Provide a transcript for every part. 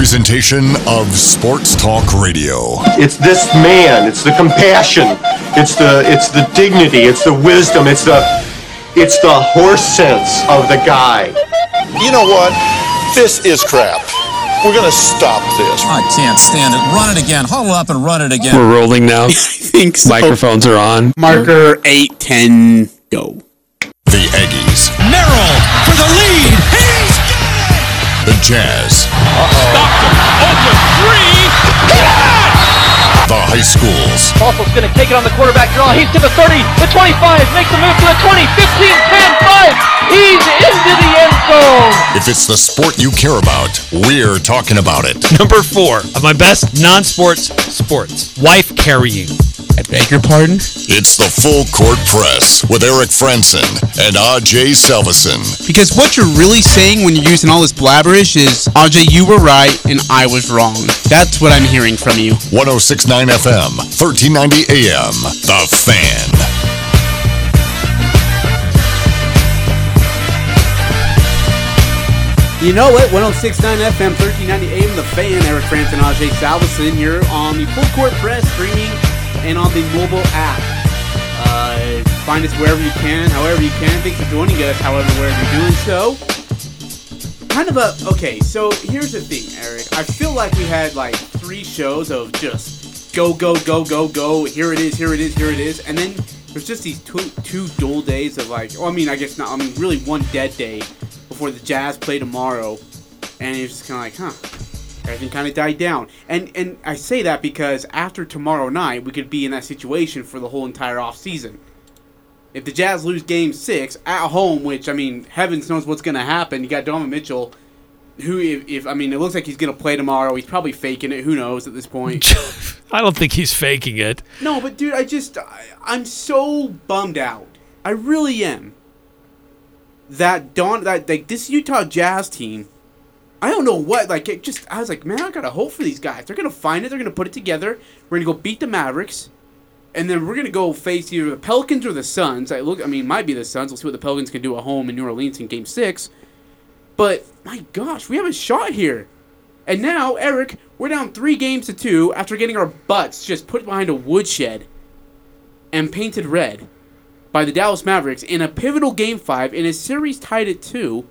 presentation of Sports Talk Radio. It's this man. It's the compassion. It's the it's the dignity. It's the wisdom. It's the it's the horse sense of the guy. You know what? This is crap. We're gonna stop this. I can't stand it. Run it again. Huddle up and run it again. We're rolling now. I think so. Microphones are on. Marker eight ten go. The Aggies, Merrill for the lead. He's got it. the Jazz, Stockton, open the high schools, Waffle's going to take it on the quarterback draw. He's to the 30, the 25, makes the move to the 20, 15, 10, 5. He's into the end zone. If it's the sport you care about, we're talking about it. Number four of my best non-sports sports. Wife carrying. I beg your pardon? It's the Full Court Press with Eric Frandsen and Aj Salvesen. Because what you're really saying when you're using all this blabberish is, Aj, you were right and I was wrong. That's what I'm hearing from you. 1069 FM, 1390 AM. The Fan. You know what? 1069 FM, 1390 AM, The Fan, Eric Frandsen and Ajay Salvesen here on the Full Court Press streaming and on the mobile app. Uh, find us wherever you can, however you can. Thanks for joining us, however, wherever you're doing so. Kind of a, okay, so here's the thing, Eric. I feel like we had like three shows of just go, go, go, go, go, here it is, here it is, here it is, and then there's just these two, two dull days of like, well, I mean, I guess not, I mean, really one dead day before the Jazz play tomorrow, and it's just kind of like, huh, everything kind of died down. And and I say that because after tomorrow night, we could be in that situation for the whole entire off season. If the Jazz lose Game Six at home, which I mean, heavens knows what's gonna happen. You got Donovan Mitchell, who if, if I mean, it looks like he's gonna play tomorrow. He's probably faking it. Who knows at this point? I don't think he's faking it. No, but dude, I just I, I'm so bummed out. I really am. That Don that like this Utah Jazz team, I don't know what like it just I was like, man, I got a hope for these guys. They're gonna find it. They're gonna put it together. We're gonna go beat the Mavericks, and then we're gonna go face either the Pelicans or the Suns. I look, I mean, it might be the Suns. We'll see what the Pelicans can do at home in New Orleans in Game Six. But my gosh, we have a shot here. And now, Eric, we're down three games to two after getting our butts just put behind a woodshed and painted red by the Dallas Mavericks in a pivotal game five in a series tied at two.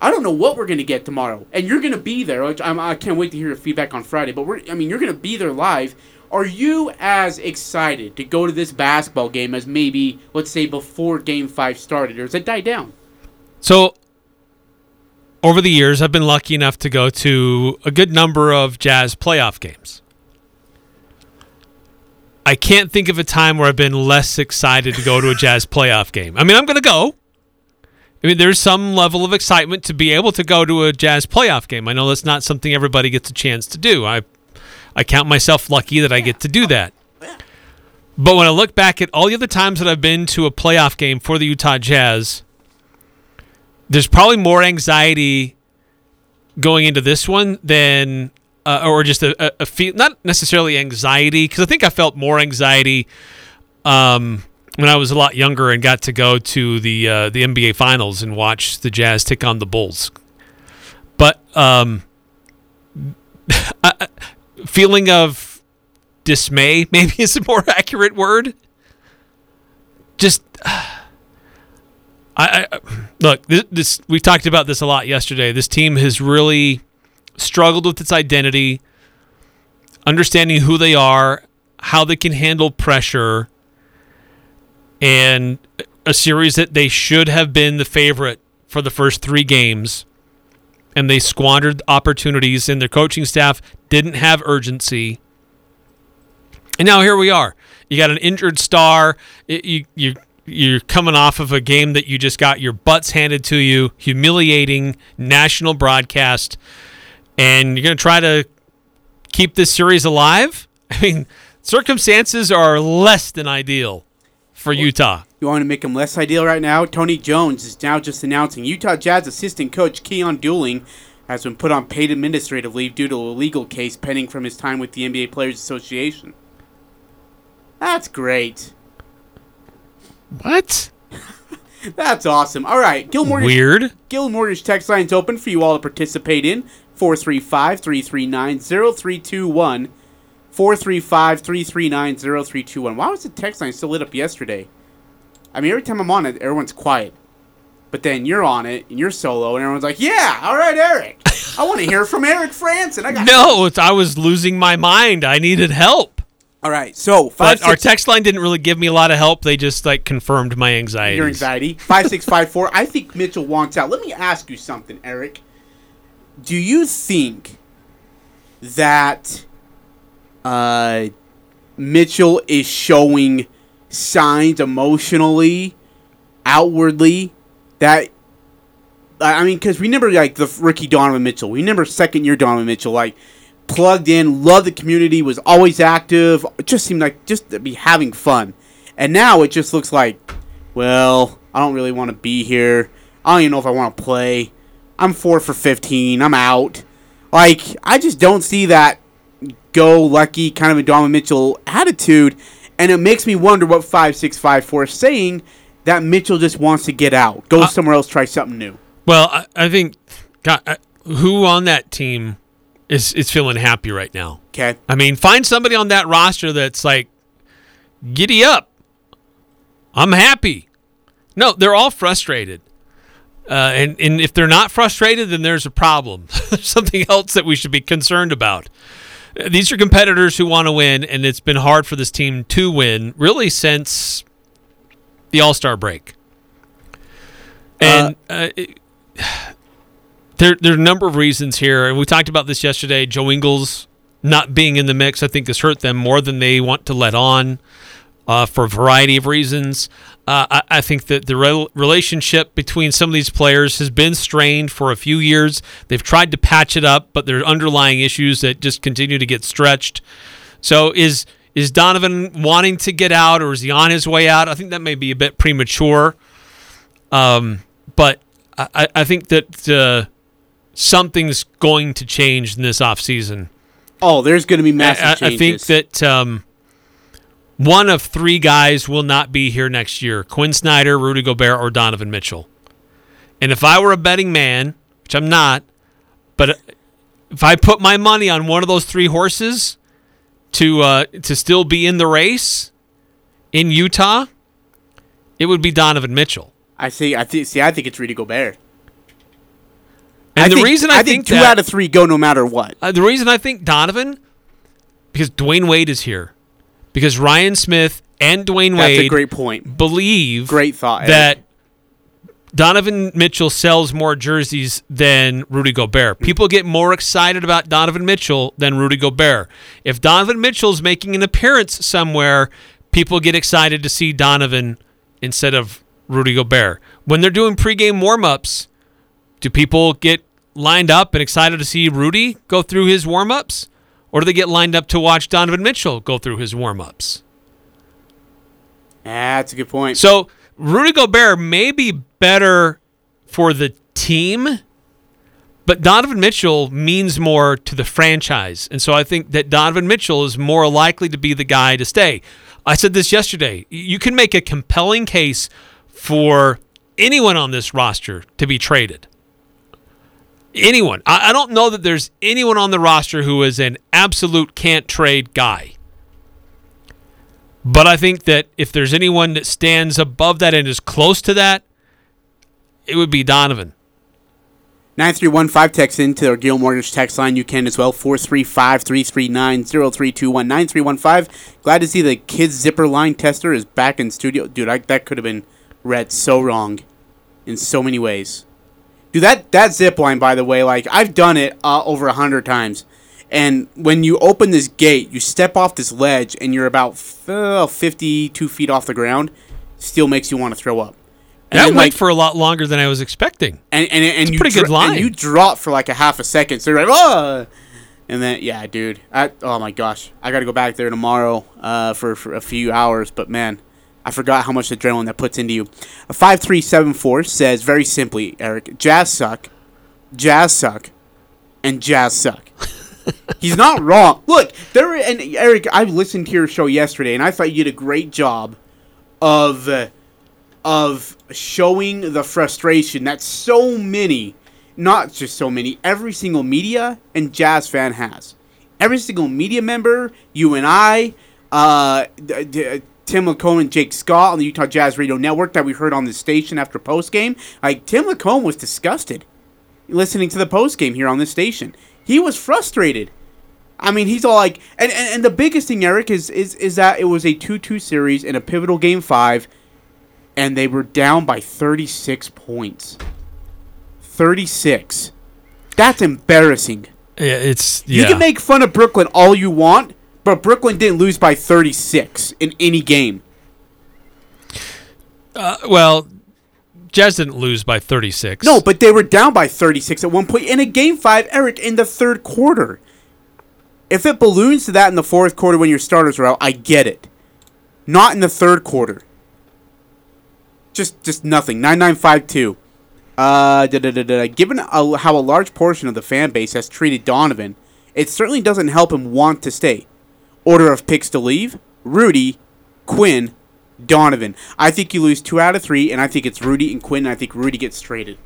I don't know what we're gonna get tomorrow, and you're gonna be there. I'm, I can't wait to hear your feedback on Friday. But we're, I mean, you're gonna be there live. Are you as excited to go to this basketball game as maybe, let's say, before Game Five started, or has it died down? So, over the years, I've been lucky enough to go to a good number of Jazz playoff games. I can't think of a time where I've been less excited to go to a Jazz playoff game. I mean, I'm going to go. I mean, there's some level of excitement to be able to go to a Jazz playoff game. I know that's not something everybody gets a chance to do. I, I count myself lucky that I get to do that. But when I look back at all the other times that I've been to a playoff game for the Utah Jazz, there's probably more anxiety going into this one than uh, or just a, a, a feel not necessarily anxiety because I think I felt more anxiety um, when I was a lot younger and got to go to the uh, the NBA Finals and watch the Jazz take on the Bulls. But um, feeling of dismay maybe is a more accurate word. Just. I, I look this, this we've talked about this a lot yesterday. This team has really struggled with its identity, understanding who they are, how they can handle pressure, and a series that they should have been the favorite for the first three games, and they squandered opportunities, and their coaching staff didn't have urgency. And now here we are. You got an injured star. You you you're coming off of a game that you just got your butts handed to you, humiliating national broadcast, and you're going to try to keep this series alive? I mean, circumstances are less than ideal for Utah. You want to make them less ideal right now? Tony Jones is now just announcing Utah Jazz assistant coach Keon Dooling has been put on paid administrative leave due to a legal case pending from his time with the NBA Players Association. That's great. What? That's awesome. All right, Gil Mortgage, Weird. Gil Mortgage text line's open for you all to participate in. 435-339-0321. 435-339-0321. Why was the text line still lit up yesterday? I mean, every time I'm on it, everyone's quiet. But then you're on it, and you're solo, and everyone's like, yeah, all right, Eric. I want to hear from Eric Frandsen. I got No, it's, I was losing my mind. I needed help. All right, so five, But our text line didn't really give me a lot of help. They just like confirmed my anxiety. your anxiety. Five six five four. I think Mitchell wants out. Let me ask you something, Eric. Do you think that uh, Mitchell is showing signs emotionally, outwardly, that I mean, because we remember like the rookie Donovan Mitchell. We remember second year Donovan Mitchell, like plugged in, loved the community, was always active. It just seemed like just to be having fun. And now it just looks like, well, I don't really want to be here. I don't even know if I want to play. I'm four for fifteen. I'm out. Like I just don't see that go lucky kind of a Donovan Mitchell attitude, and it makes me wonder what five six five four is saying that Mitchell just wants to get out, go uh, somewhere else, try something new. Well, I, I think God, I, who on that team is is feeling happy right now. Okay. I mean, find somebody on that roster that's like, giddy up. I'm happy. No, they're all frustrated. Uh, and, and if they're not frustrated, then there's a problem. there's something else that we should be concerned about. Uh, These are competitors who want to win, and it's been hard for this team to win really since the All Star break. And uh, it- there, there are a number of reasons here, and we talked about this yesterday. Joe Ingles not being in the mix, I think, has hurt them more than they want to let on uh, for a variety of reasons. Uh, I, I think that the rel relationship between some of these players has been strained for a few years. They've tried to patch it up, but there are underlying issues that just continue to get stretched. So is is Donovan wanting to get out, or is he on his way out? I think that may be a bit premature. Um, but I, I- I think that uh, something's going to change in this offseason. Oh, there's going to be massive I, I changes. think that um, one of three guys will not be here next year: Quin Snyder, Rudy Gobert, or Donovan Mitchell. And if I were a betting man, which I'm not, but if I put my money on one of those three horses to uh, to still be in the race in Utah, it would be Donovan Mitchell. I see. I think. See, I think it's Rudy Gobert. And I the think, reason I, think, two that, out of three go no matter what. Uh, the reason I think Donovan, because Dwyane Wade is here, because Ryan Smith and Dwyane That's Wade a great point. believe Great thought. Eric. that Donovan Mitchell sells more jerseys than Rudy Gobert. Hmm. People get more excited about Donovan Mitchell than Rudy Gobert. If Donovan Mitchell's making an appearance somewhere, people get excited to see Donovan instead of Rudy Gobert. When they're doing pregame warm-ups, do people get lined up and excited to see Rudy go through his warm-ups? Or do they get lined up to watch Donovan Mitchell go through his warm-ups? Ah, that's a good point. So Rudy Gobert may be better for the team, but Donovan Mitchell means more to the franchise. And so I think that Donovan Mitchell is more likely to be the guy to stay. I said this yesterday. You can make a compelling case for anyone on this roster to be traded. Anyone. I, I don't know that there's anyone on the roster who is an absolute can't trade guy. But I think that if there's anyone that stands above that and is close to that, it would be Donovan. 9315 text into our Gil Mortgage text line. You can as well. 435 339 0321 9315. Glad to see the kids zipper line tester is back in studio. Dude, I, that could have been read so wrong in so many ways. Dude, that, that zip line, by the way, like, I've done it uh, over a hundred times. And when you open this gate, you step off this ledge, and you're about uh, 52 feet off the ground. Still makes you want to throw up. And that then, went like, for a lot longer than I was expecting. and and, and a you pretty good line. And you drop for like a half a second, so you're like, oh, and then yeah, dude, I, oh my gosh, I got to go back there tomorrow uh, for for a few hours, but man, I forgot how much adrenaline that puts into you. A five three seven four says very simply, Eric, Jazz suck, Jazz suck, and Jazz suck. He's not wrong. Look, there and Eric, I listened to your show yesterday, and I thought you did a great job of. Uh, of showing the frustration that so many, not just so many, every single media and jazz fan has. Every single media member, you and I, uh, d- d- Tim Lacombe and Jake Scott on the Utah Jazz Radio Network that we heard on the station after post game. Like Tim Lacombe was disgusted listening to the post game here on this station. He was frustrated. I mean, he's all like, and, and, and the biggest thing, Eric, is, is is that it was a two-two series in a pivotal game five, and they were down by thirty-six points. Thirty-six. That's embarrassing. Yeah, it's You can make fun of Brooklyn all you want, but Brooklyn didn't lose by thirty-six in any game. Uh, well, Jazz didn't lose by 36. No, but they were down by 36 at one point in a game five, Eric, in the third quarter. If it balloons to that in the fourth quarter when your starters are out, I get it. Not in the third quarter. Just just nothing. 9952. Uh, da, da, da, da. Given a, how a large portion of the fan base has treated Donovan, it certainly doesn't help him want to stay. Order of picks to leave Rudy, Quinn, Donovan. I think you lose two out of three, and I think it's Rudy and Quinn, and I think Rudy gets traded.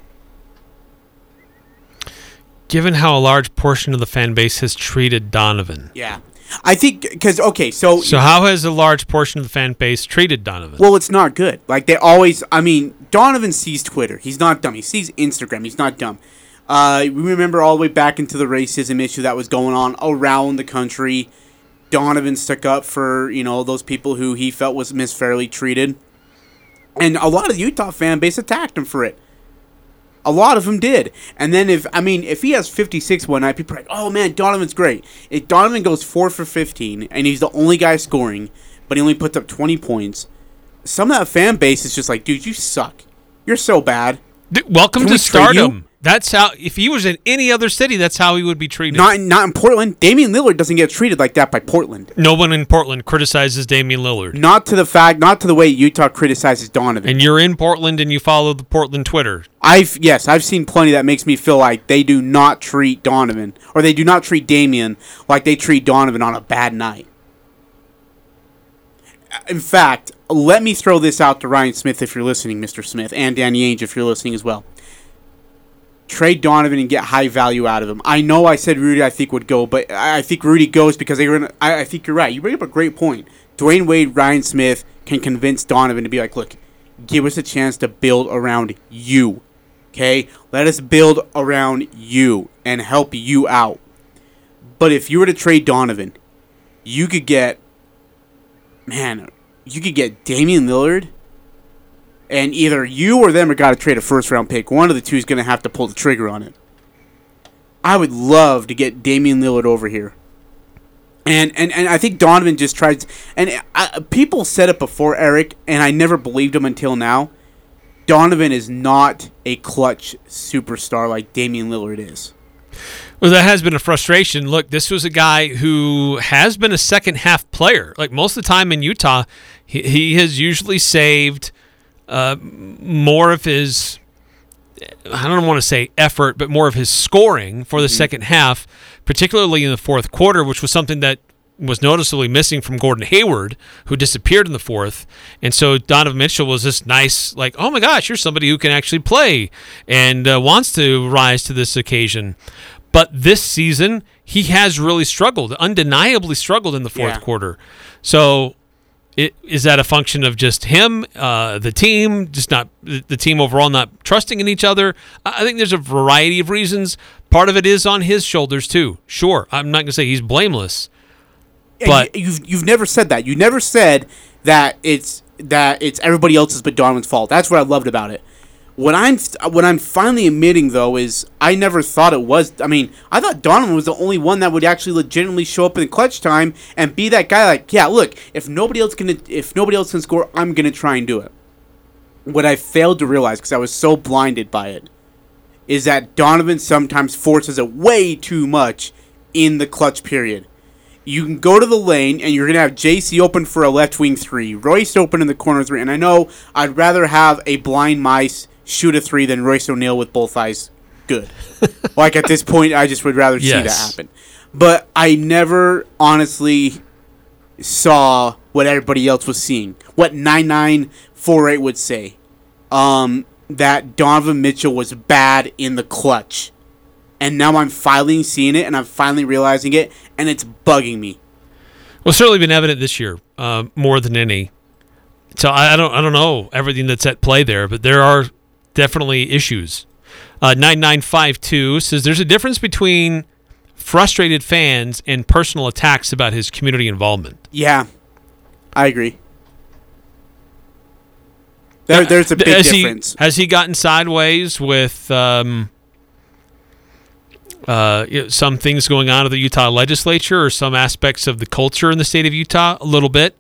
Given how a large portion of the fan base has treated Donovan. Yeah. I think, because, okay, so. So how has a large portion of the fan base treated Donovan? Well, it's not good. Like, they always, I mean, Donovan sees Twitter. He's not dumb. He sees Instagram. He's not dumb. Uh, we remember all the way back into the racism issue that was going on around the country. Donovan stuck up for, you know, those people who he felt was misfairly treated. And a lot of the Utah fan base attacked him for it. A lot of them did. And then if I mean if he has 56 one night, people are like, "Oh man, Donovan's great." If Donovan goes 4 for 15 and he's the only guy scoring, but he only puts up 20 points, some of that fan base is just like, "Dude, you suck. You're so bad." Dude, welcome Can to we stardom. That's how. If he was in any other city, that's how he would be treated. Not in, not in Portland. Damian Lillard doesn't get treated like that by Portland. no one in Portland criticizes Damian Lillard. Not to the fact, not to the way Utah criticizes Donovan. And you're in Portland and you follow the Portland Twitter. I've yes, I've seen plenty that makes me feel like they do not treat Donovan or they do not treat Damian like they treat Donovan on a bad night. In fact, let me throw this out to Ryan Smith if you're listening, Mr. Smith, and Danny Ainge if you're listening as well. Trade Donovan and get high value out of him. I know I said Rudy I think would go, but I think Rudy goes because they're gonna. I, I think you're right. You bring up a great point. Dwyane Wade, Ryan Smith can convince Donovan to be like, look, give us a chance to build around you. Okay? Let us build around you and help you out. But if you were to trade Donovan, you could get man, you could get Damian Lillard and either you or them are got to trade a first round pick. One of the two is going to have to pull the trigger on it. I would love to get Damian Lillard over here. And, and, and I think Donovan just tried. And I, people said it before, Eric, and I never believed him until now. Donovan is not a clutch superstar like Damian Lillard is. Well, that has been a frustration. Look, this was a guy who has been a second half player. Like most of the time in Utah, he, he has usually saved uh, more of his, I don't want to say effort, but more of his scoring for the second half, particularly in the fourth quarter, which was something that was noticeably missing from Gordon Hayward, who disappeared in the fourth. And so Donovan Mitchell was this nice, like, oh my gosh, you're somebody who can actually play and uh, wants to rise to this occasion. But this season, he has really struggled, undeniably struggled in the fourth Yeah. quarter. So, it, is that a function of just him, uh, the team, just not the team overall not trusting in each other? I think there's a variety of reasons. Part of it is on his shoulders too. Sure, I'm not going to say he's blameless, But- you, you've you've never said that. You never said that it's that it's everybody else's but Darwin's fault. That's what I loved about it. What I'm what I'm finally admitting though is I never thought it was. I mean, I thought Donovan was the only one that would actually legitimately show up in clutch time and be that guy. Like, yeah, look, if nobody else can if nobody else can score, I'm gonna try and do it. What I failed to realize because I was so blinded by it is that Donovan sometimes forces it way too much in the clutch period. You can go to the lane and you're going to have JC open for a left wing three, Royce open in the corner three. And I know I'd rather have a blind mice shoot a three than Royce O'Neale with both eyes good. like at this point, I just would rather see that happen. But I never honestly saw what everybody else was seeing, what 9948 would say. um, that Donovan Mitchell was bad in the clutch. And now I'm finally seeing it and I'm finally realizing it and it's bugging me. Well, it's certainly been evident this year uh, more than any. So I, I don't I don't know everything that's at play there, but there are definitely issues. Uh, 9952 says there's a difference between frustrated fans and personal attacks about his community involvement. Yeah. I agree. There, there's a big has difference. He, has he gotten sideways with um, uh, some things going on at the Utah legislature or some aspects of the culture in the state of Utah? A little bit.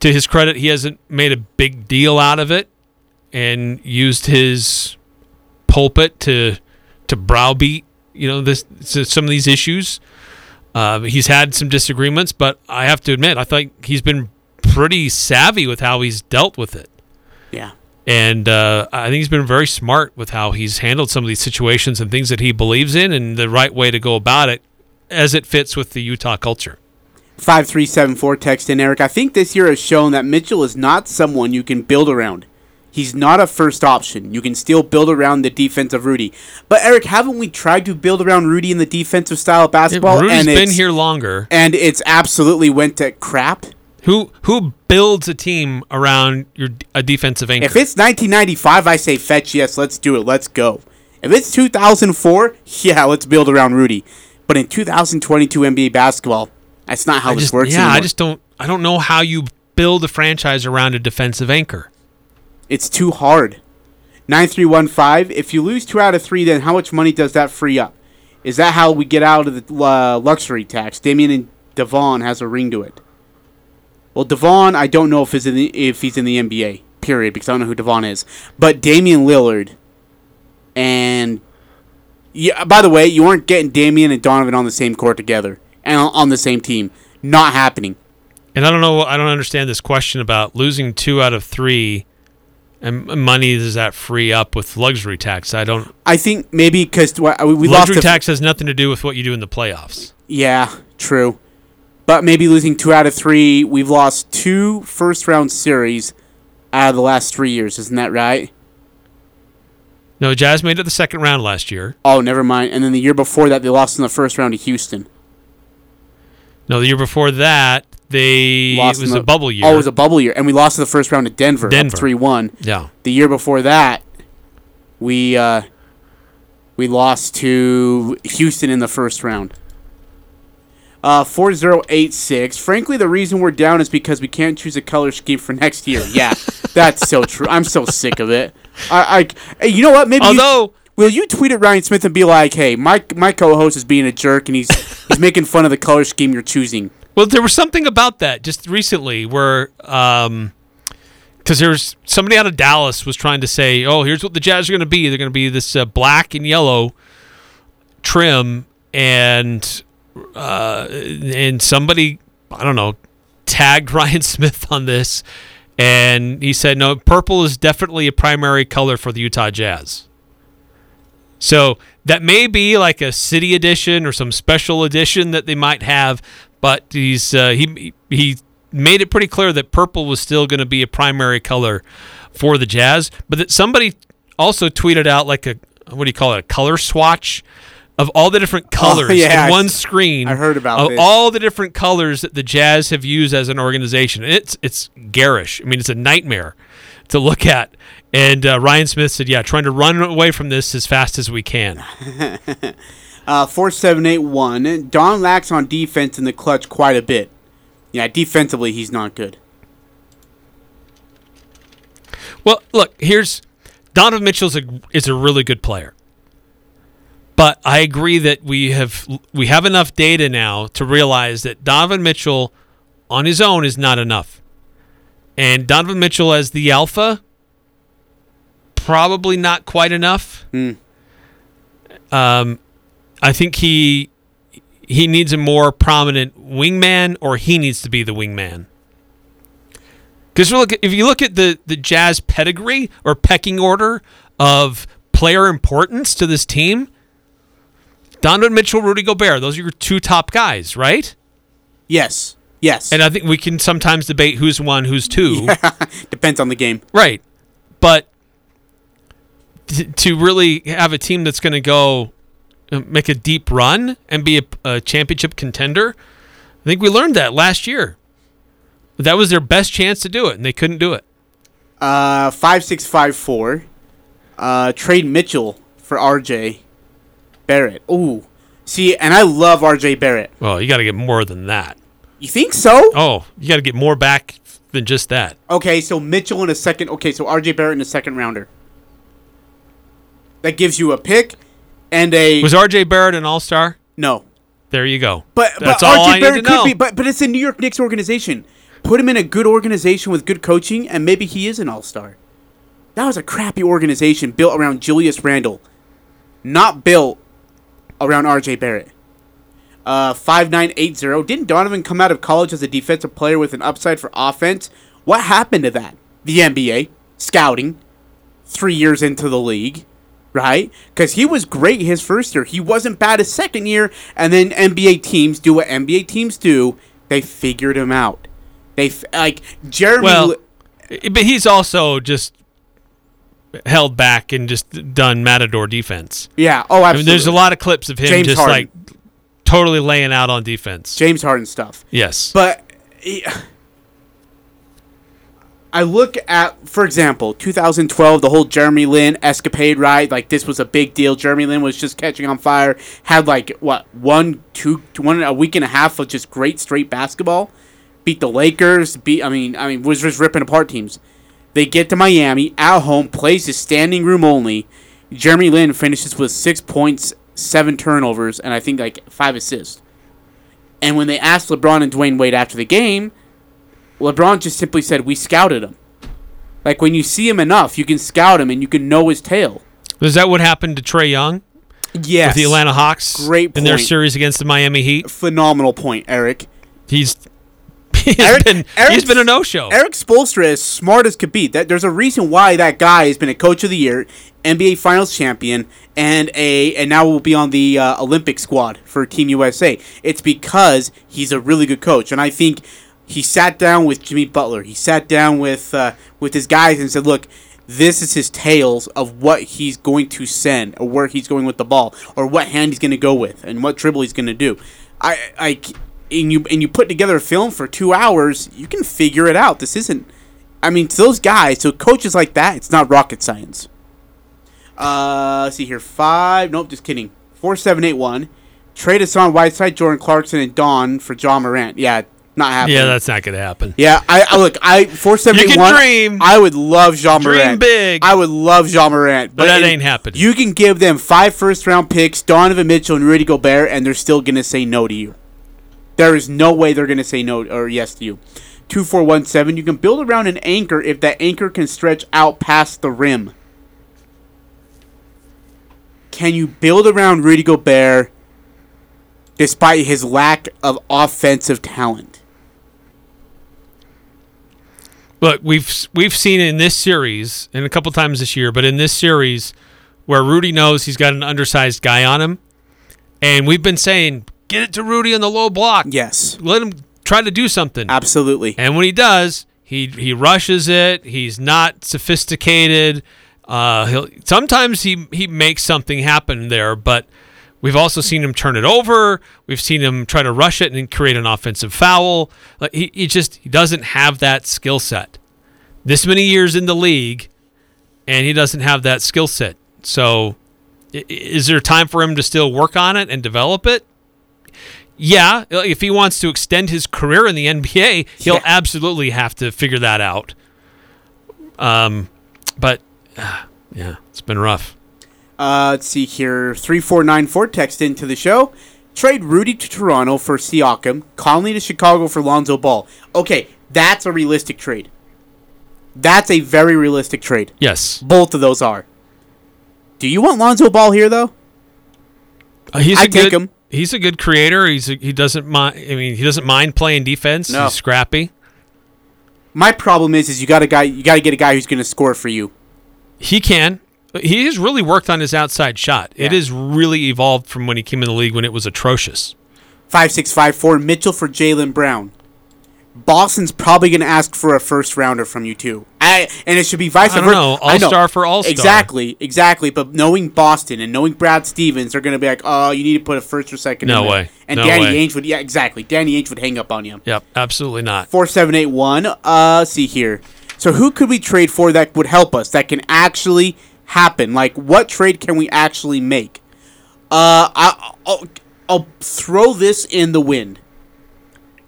To his credit, he hasn't made a big deal out of it and used his pulpit to to browbeat you know this some of these issues. Uh, he's had some disagreements, but I have to admit, I think he's been pretty savvy with how he's dealt with it. Yeah. And uh, I think he's been very smart with how he's handled some of these situations and things that he believes in and the right way to go about it as it fits with the Utah culture. 5374 text in Eric. I think this year has shown that Mitchell is not someone you can build around. He's not a first option. You can still build around the defense of Rudy. But Eric, haven't we tried to build around Rudy in the defensive style of basketball? Rudy's and been here longer. and it's absolutely went to crap. Who who builds a team around your a defensive anchor? If it's 1995, I say fetch yes, let's do it, let's go. If it's 2004, yeah, let's build around Rudy. But in 2022 NBA basketball, that's not how I this just, works. yeah, I just don't I don't know how you build a franchise around a defensive anchor. It's too hard. 9315, if you lose two out of three, then how much money does that free up? Is that how we get out of the uh, luxury tax? Damian and Devon has a ring to it. Well, Devon, I don't know if he's in the if he's in the NBA. Period, because I don't know who Devon is. But Damian Lillard, and yeah. By the way, you aren't getting Damian and Donovan on the same court together and on- the same team. Not happening. And I don't know I don't understand this question about losing 2 out of 3 and money does that free up with luxury tax? I don't I think maybe because we, we lost luxury the- tax has nothing to do with what you do in the playoffs. Yeah, true. But maybe losing two out of three, we've lost two first round series out of the last three years, isn't that right? No, Jazz made it the second round last year. Oh, never mind. And then the year before that, they lost in the first round to Houston. No, the year before that, they Lost it was in a bubble year. Oh, it was a bubble year, and we lost in the first round to Denver, Denver. three one. yeah. The year before that, we uh, we lost to Houston in the first round. Uh, 4086. Frankly, the reason we're down is because we can't choose a color scheme for next year. Yeah, that's so true. I'm so sick of it. I, I hey, you know what? Maybe you- Although will you tweet at Ryan Smith and be like, "Hey, my my co-host is being a jerk and he's he's making fun of the color scheme you're choosing." Well, there was something about that just recently where, um, because there's somebody out of Dallas was trying to say, "Oh, here's what the Jazz are going to be. They're going to be this uh, black and yellow trim," and uh, and somebody I don't know tagged Ryan Smith on this, and he said, "No, purple is definitely a primary color for the Utah Jazz." So that may be like a city edition or some special edition that they might have, but he's uh, he he made it pretty clear that purple was still going to be a primary color for the Jazz, but that somebody also tweeted out like a what do you call it a color swatch of all the different colors Oh, yeah, in one screen. I heard about of this. all the different colors that the Jazz have used as an organization. It's it's garish. I mean, it's a nightmare to look at. And uh, Ryan Smith said, "Yeah, trying to run away from this as fast as we can." Uh, 4781. Don lacks on defense in the clutch quite a bit. Yeah, defensively, he's not good. Well, look, here's Donovan Mitchell's a, is a really good player. But I agree that we have we have enough data now to realize that Donovan Mitchell on his own is not enough. And Donovan Mitchell as the alpha probably not quite enough. Um I think he he needs a more prominent wingman or he needs to be the wingman. Because look, if you look at the the Jazz pedigree or pecking order of player importance to this team, Donovan Mitchell, Rudy Gobert, those are your two top guys, right? Yes. Yes. And I think we can sometimes debate who's one, who's two, Depends on the game. right? But to really have a team that's going to go make a deep run and be a, a championship contender. I think we learned that last year. That was their best chance to do it, and they couldn't do it. Uh, five six five four. Uh, trade Mitchell for RJ Barrett. Ooh, see, and I love RJ Barrett. Well, you got to get more than that. You think so? Oh, you got to get more back than just that. Okay, so Mitchell in a second. Okay, so RJ Barrett in a second rounder. That gives you a pick and a Was R.J. Barrett an All Star? no. There you go. But that's but RJ Barrett could know. be. But but it's a New York Knicks organization. Put him in a good organization with good coaching, and maybe he is an all star. That was a crappy organization built around Julius Randle, not built around RJ Barrett. Uh, five nine eight zero. Didn't Donovan come out of college as a defensive player with an upside for offense? What happened to that? The NBA scouting, three years into the league, right? Because he was great his first year. He wasn't bad his second year, and then NBA teams do what NBA teams do. They figured him out. They f- like Jeremy. well, but he's also just held back and just done matador defense. yeah. Oh, I absolutely. mean, there's a lot of clips of him James just Harden. like totally laying out on defense. James Harden stuff. yes. But eh, I look at, for example, 2012, the whole Jeremy Lin escapade, right? Like this was a big deal. Jeremy Lin was just catching on fire. Had like what one, two, one a week and a half of just great straight basketball. Beat the Lakers. Beat, I mean, I mean, was just ripping apart teams. They get to Miami at home, plays his standing room only. Jeremy Lin finishes with six points, seven turnovers, and I think like five assists. And when they asked LeBron and Dwyane Wade after the game, LeBron just simply said, "We scouted him." Like when you see him enough, you can scout him and you can know his tail. Is that what happened to Trae Young Yes, with the Atlanta Hawks Great in their series against the Miami Heat? phenomenal point, Eric. He's he's Eric- been he's Eric's- been a no show. Erik Spoelstra is smart as could be. That there's a reason why that guy has been a coach of the year, NBA Finals champion, and a and now will be on the uh, Olympic squad for Team USA. It's because he's a really good coach, and I think he sat down with Jimmy Butler. He sat down with uh, with his guys and said, "Look." This is his tales of what he's going to send, or where he's going with the ball, or what hand he's going to go with, and what dribble he's going to do. I, I, and you and you put together a film for two hours, you can figure it out. This isn't. I mean, to those guys, to coaches like that, it's not rocket science. Uh, see here, five. Nope, just kidding. Four seven eight one. Trade us on Whiteside, Jordan Clarkson, and Don for Ja Morant. Yeah, not happening. yeah, that's not going to happen. Yeah, I, I look. I four seventy one. dream. I would love Jean Dream Morant. big. I would love Ja Morant, But that it- ain't happening. You can give them five first round picks, Donovan Mitchell and Rudy Gobert, and they're still gonna say no to you. There is no way they're gonna say no or yes to you. Two four one seven. You can build around an anchor if that anchor can stretch out past the rim. Can you build around Rudy Gobert despite his lack of offensive talent? Look, we've we've seen in this series and a couple times this year, but in this series where Rudy knows he's got an undersized guy on him, and we've been saying get it to Rudy on the low block. Yes, Let him try to do something. absolutely. And when he does, he he rushes it. He's not sophisticated. Uh, he'll sometimes he he makes something happen there, but we've also seen him turn it over. We've seen him try to rush it and create an offensive foul. Like he, he just he doesn't have that skill set. This many years in the league, and he doesn't have that skill set. So, is there time for him to still work on it and develop it? Yeah, if he wants to extend his career in the NBA, he'll Yeah. absolutely have to figure that out. Um, but uh, yeah, it's been rough. Uh, let's see here. 3494 text into the show. Trade Rudy to Toronto for Siakam. Conley to Chicago for Lonzo Ball. Okay, that's a realistic trade. That's a very realistic trade. Yes, Both of those are. Do you want Lonzo Ball here, though? Uh, he's a I'd take good. him. He's a good creator. He's a, he doesn't mind. I mean, he doesn't mind playing defense. No. He's scrappy. My problem is, is you got a guy. You got to get a guy who's going to score for you. He can. He has really worked on his outside shot. It has really evolved from when he came in the league when it was atrocious. Five six five four. Mitchell for Jaylen Brown. Boston's probably going to ask for a first rounder from you too. I, and it should be vice I don't versa. know. I All-star for all-star. Exactly, exactly. But knowing Boston and knowing Brad Stevens, they're going to be like, "Oh, you need to put a first or second. No in there." way. And No Danny way. Ainge would, yeah, exactly. Danny Ainge would hang up on you. Yep, absolutely not. Four seven eight one. Uh, see here. So who could we trade for that would help us? That can actually happen. Like, what trade can we actually make? Uh, I, I'll, I'll throw this in the wind.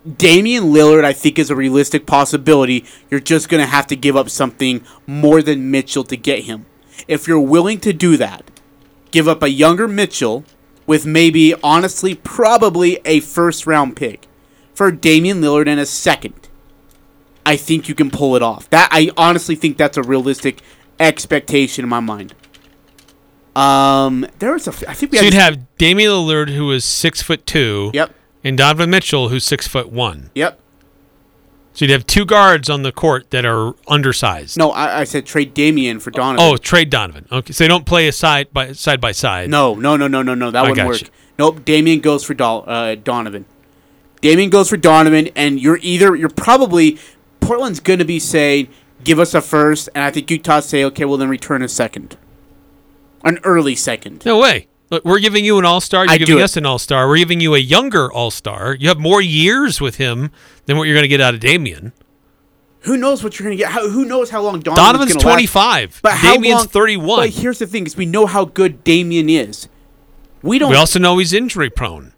Damian Lillard, I think, is a realistic possibility. You're just gonna have to give up something more than Mitchell to get him. If you're willing to do that, give up a younger Mitchell with maybe, honestly, probably a first round pick for Damian Lillard and a second. I think you can pull it off. That I honestly think that's a realistic expectation in my mind. Um, there was a. I think we So had. you'd have Damian Lillard, who is six foot two, Yep. and Donovan Mitchell, who's six foot one. Yep. So you'd have two guards on the court that are undersized. No, I, I said trade Damian for Donovan. Oh, trade Donovan. Okay, so they don't play a side by side by side. No, no, no, no, no, no. That I wouldn't work. you. Nope. Damian goes for Dol- uh, Donovan. Damian goes for Donovan, and you're either you're probably Portland's going to be saying give us a first, and I think Utah say okay, well then return a second, an early second. No way. Look, we're giving you an all star. You're I giving us an all star. We're giving you a younger all star. You have more years with him than what you're going to get out of Damian. Who knows what you're going to get? How, who knows how long Donovan's, Donovan's gonna last? 25. But how Damian's long, 31. But here's the thing: is we know how good Damian is. We don't. We also know he's injury prone.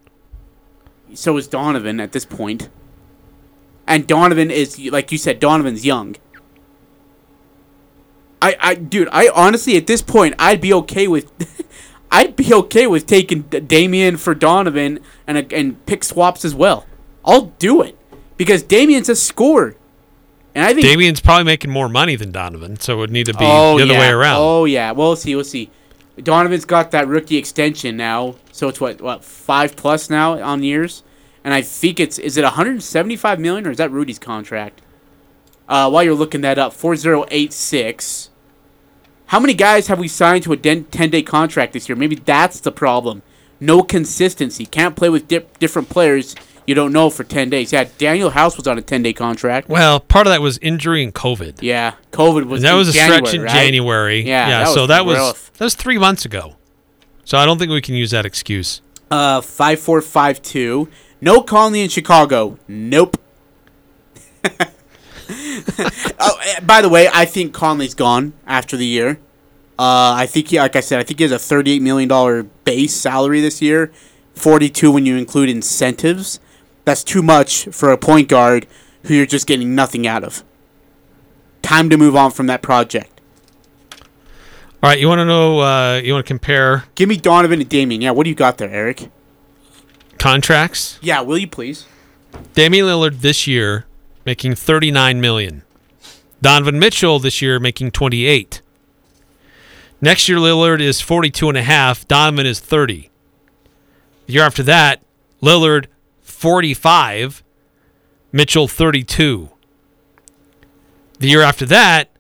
so is Donovan at this point. And Donovan is like you said, Donovan's young. I, I, dude, I honestly at this point I'd be okay with, I'd be okay with taking D- Damian for Donovan and and pick swaps as well. I'll do it because Damian's a scorer, and I think Damian's probably making more money than Donovan, so it would need to be oh, the other yeah. way around. Oh yeah, well, we'll see, we'll see. Donovan's got that rookie extension now, so it's what what five plus now on years, and I think it's is it 175 million or is that Rudy's contract? Uh, while you're looking that up, 4086. How many guys have we signed to a 10 day contract this year? Maybe that's the problem. No consistency. Can't play with dip, different players you don't know for 10 days. Yeah, Danuel House was on a 10 day contract. Well, part of that was injury and COVID. Yeah, COVID was that in was a January, stretch in right? January. Yeah, that so that was rough. that was three months ago. So I don't think we can use that excuse. Uh, five four five two. No Conley in Chicago. Nope. oh, eh, by the way, I think Conley's gone after the year. Uh, I think he, like I said, I think he has a thirty-eight million dollar base salary this year, forty-two when you include incentives. That's too much for a point guard who you're just getting nothing out of. Time to move on from that project. All right, you want to know? Uh, you want to compare Give me Donovan and Damian. Yeah, what do you got there, Eric? contracts? Yeah, will you please? Damian Lillard this year making 39 million. Donovan Mitchell this year making 28. Next year Lillard is 42 and a half, Donovan is 30. The year after that, Lillard 45, Mitchell 32. The year after that,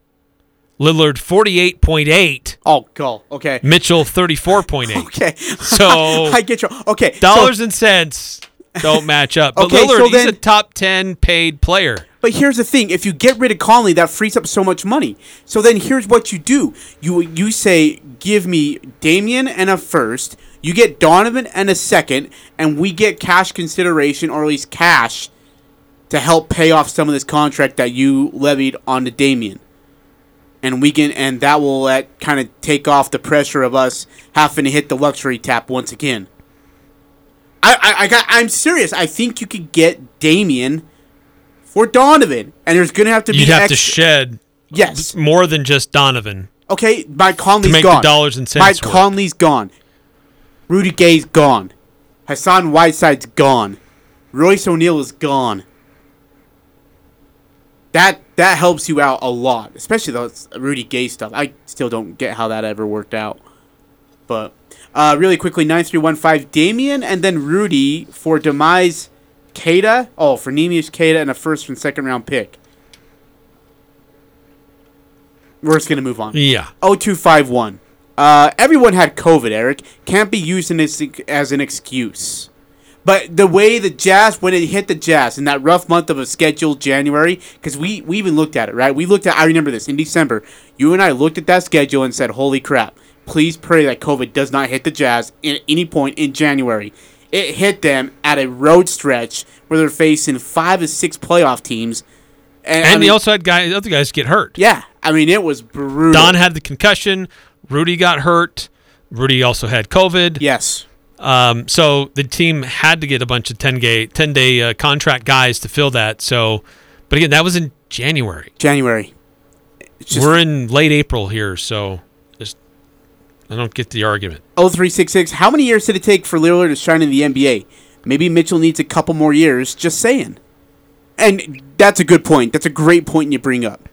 Lillard 48.8, Oh, go. Okay. Mitchell 34.8. Okay. So- I get you. Okay. so- Dollars and cents don't match up. But Okay, Lillard, so he's then- a top 10 paid player. but here's the thing: if you get rid of Conley, that frees up so much money. So then here's what you do: you you say, "Give me Damian and a first. You get Donovan and a second, and we get cash consideration, or at least cash, to help pay off some of this contract that you levied on onto Damian." And we can, and that will uh, let kind of take off the pressure of us having to hit the luxury tap once again. I, I, I got, I'm serious. I think you could get Damian for Donovan, and there's gonna have to be You'd have to shed yes. more than just Donovan. Okay, Mike Conley's To make the dollars and cents Mike work. Conley's gone. Rudy Gay's gone. Hassan Whiteside's gone. Royce O'Neale is gone. That that helps you out a lot, especially those Rudy Gay stuff. I still don't get how that ever worked out. But uh, really quickly, nine three one five Damian, and then Rudy for demise Kada. Oh, for Nemius Kada and a first and second round pick. We're just gonna move on. Yeah. 0251. Uh, everyone had COVID, Eric. Can't be used in this, as an excuse. But the way the Jazz, when it hit the Jazz in that rough month of a schedule, January, because we, we even looked at it, right? We looked at, I remember this, in December, you and I looked at that schedule and said, holy crap, please pray that COVID does not hit the Jazz at any point in January. It hit them at a road stretch where they're facing five or six playoff teams. And I they also had guys, other guys get hurt. Yeah, I mean, it was brutal. Don had the concussion. Rudy got hurt. Rudy also had COVID. Yes. Um, so the team had to get a bunch of 10 day, 10 day uh, contract guys to fill that. So, but again, that was in January. January. Just- We're in late April here, so I don't get the argument. 0366. How many years did it take for Lillard to shine in the NBA? Maybe Mitchell needs a couple more years. Just saying. And that's a good point. That's a great point you bring up.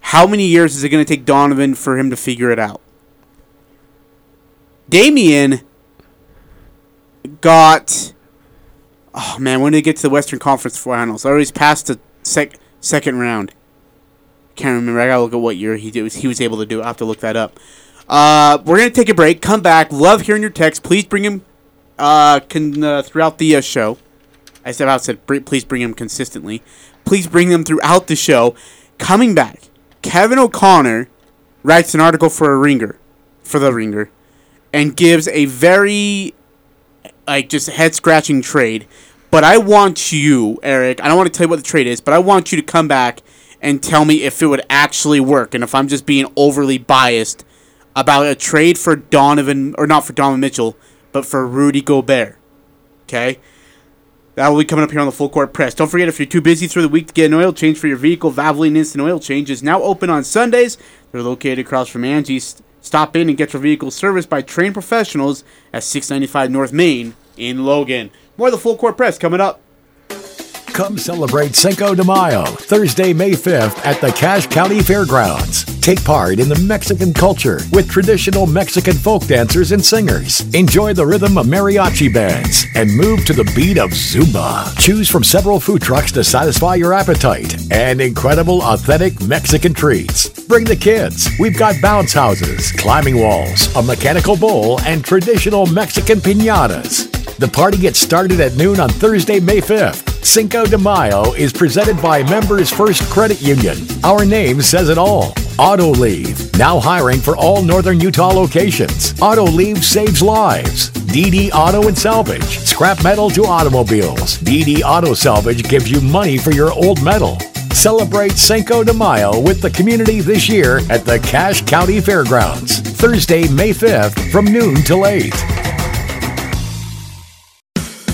How many years is it going to take Donovan for him to figure it out? Damian got. Oh man, when did he get to the Western Conference Finals? Or he's past the sec- second round. Can't remember. I gotta look at what year he did, he was able to do. it. I have to look that up. Uh, we're gonna take a break. Come back. Love hearing your text. Please bring him uh, can, uh, throughout the uh, show. I said I said please bring them consistently. Please bring them throughout the show. Coming back, Kevin O'Connor writes an article for a Ringer, for the Ringer, and gives a very like just head scratching trade. But I want you, Eric. I don't want to tell you what the trade is, but I want you to come back and tell me if it would actually work, and if I'm just being overly biased about a trade for Donovan, or not for Donovan Mitchell, but for Rudy Gobert. Okay? That will be coming up here on the Full Court Press. Don't forget, if you're too busy through the week to get an oil change for your vehicle, Valvoline Instant Oil Change is now open on Sundays. They're located across from Angie's. Stop in and get your vehicle serviced by trained professionals at 695 North Main in Logan. More of the Full Court Press coming up. Come celebrate Cinco de Mayo, Thursday, May 5th at the Cache County Fairgrounds. Take part in the Mexican culture with traditional Mexican folk dancers and singers. Enjoy the rhythm of mariachi bands and move to the beat of Zumba. Choose from several food trucks to satisfy your appetite and incredible authentic Mexican treats. Bring the kids. We've got bounce houses, climbing walls, a mechanical bull, and traditional Mexican pinatas. The party gets started at noon on Thursday, May 5th. Cinco de Mayo is presented by Members First Credit Union. Our name says it all. Autoliv, now hiring for all northern Utah locations. Autoliv saves lives. DD Auto and Salvage, scrap metal to automobiles. DD Auto Salvage gives you money for your old metal. Celebrate Cinco de Mayo with the community this year at the Cache County Fairgrounds. Thursday, May 5th from noon till 8.